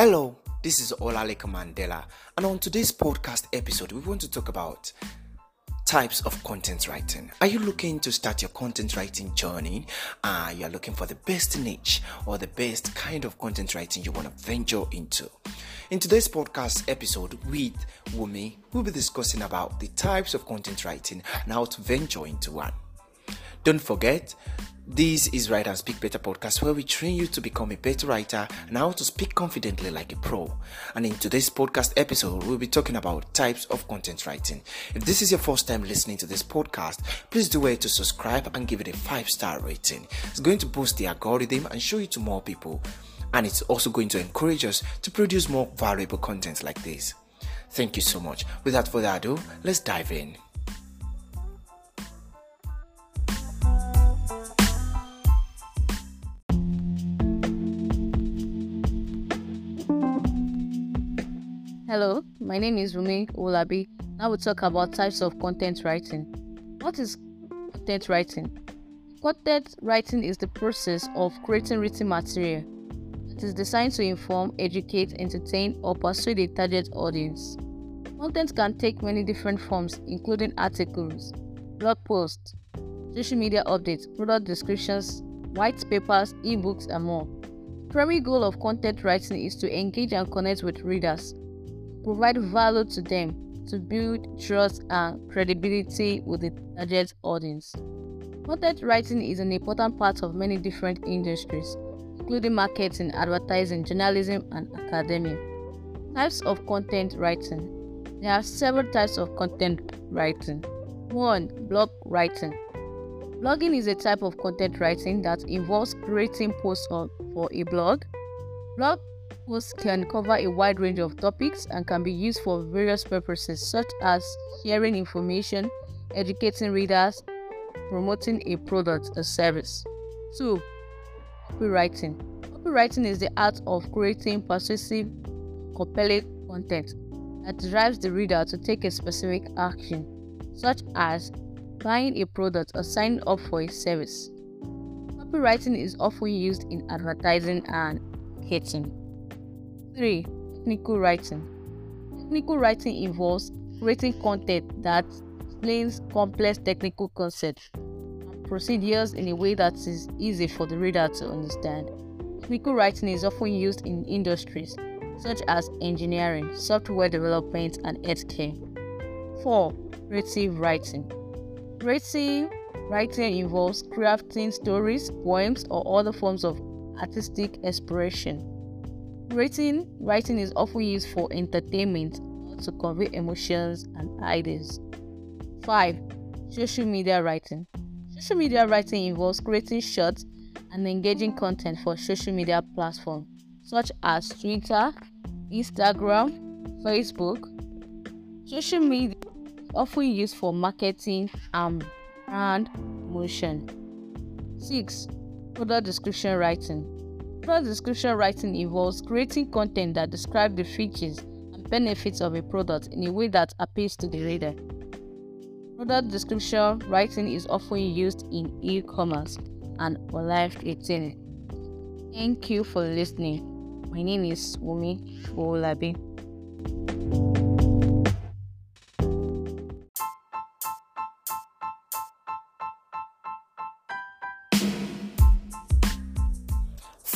Hello, this is Olalekan Mandela, and on today's podcast episode, we want to talk about types of content writing. Are you looking to start your content writing journey? Uh, you're looking for the best niche or the best kind of content writing you want to venture into. In today's podcast episode with Wunmi, we'll be discussing about the types of content writing and how to venture into one. Don't forget, this is Write and Speak Better podcast where we train you to become a better writer and how to speak confidently like a pro. And in today's podcast episode, we'll be talking about types of content writing. If this is your first time listening to this podcast, please do wait to subscribe and give it a five star rating. It's going to boost the algorithm and show you to more people. And it's also going to encourage us to produce more valuable content like this. Thank you so much. Without further ado, let's dive in. Hello, my name is Wunmi Owolabi. Now we'll talk about types of content writing. What is content writing? Content writing is the process of creating written material. It is designed to inform, educate, entertain, or persuade a target audience. Content can take many different forms, including articles, blog posts, social media updates, product descriptions, white papers, ebooks, and more. The primary goal of content writing is to engage and connect with readers provide value to them to build trust and credibility with the target audience. Content writing is an important part of many different industries, including marketing, advertising, journalism, and academia. Types of content writing There are several types of content writing. 1. Blog writing. Blogging is a type of content writing that involves creating posts for a blog. Blog posts can cover a wide range of topics and can be used for various purposes such as sharing information, educating readers, promoting a product or service. 2. Copywriting. Copywriting is the art of creating persuasive, compelling content that drives the reader to take a specific action, such as buying a product or signing up for a service. Copywriting is often used in advertising and marketing. 3. Technical writing. Technical writing involves creating content that explains complex technical concepts and procedures in a way that is easy for the reader to understand. Technical writing is often used in industries such as engineering, software development, and healthcare. 4. Creative writing. Creative writing involves crafting stories, poems, or other forms of artistic expression Writing, writing is often used for entertainment to convey emotions and ideas. 5. Social media writing. Social media writing involves creating short and engaging content for social media platforms such as Twitter, Instagram, Facebook. Social media is often used for marketing um, and brand promotion. 6. Product description writing. Product description writing involves creating content that describes the features and benefits of a product in a way that appeals to the reader. Product description writing is often used in e commerce and online retailing. Thank you for listening. My name is Wunmi Owolabi.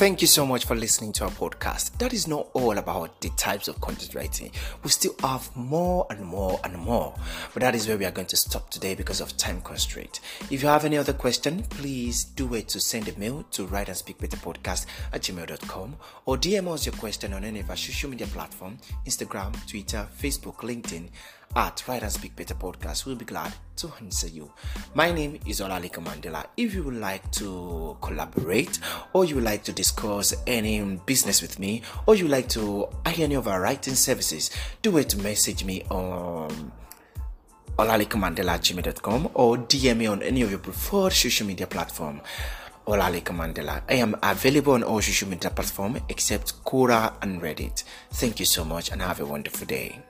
Thank you so much for listening to our podcast. That is not all about the types of content writing. We still have more and more and more. But that is where we are going to stop today because of time constraint. If you have any other question, please do it to send a mail to write and speak better podcast at gmail.com or DM us your question on any of our social media platform, Instagram, Twitter, Facebook, LinkedIn at Write and Speak Better Podcast. We'll be glad to answer you. My name is Olalekan Mandela. If you would like to collaborate or you would like to discuss any business with me or you would like to hire any of our writing services, do it to message me on olalikaMandela@gmail.com or DM me on any of your preferred social media platform. Olalekan Mandela. I am available on all social media platforms except Quora and Reddit. Thank you so much and have a wonderful day.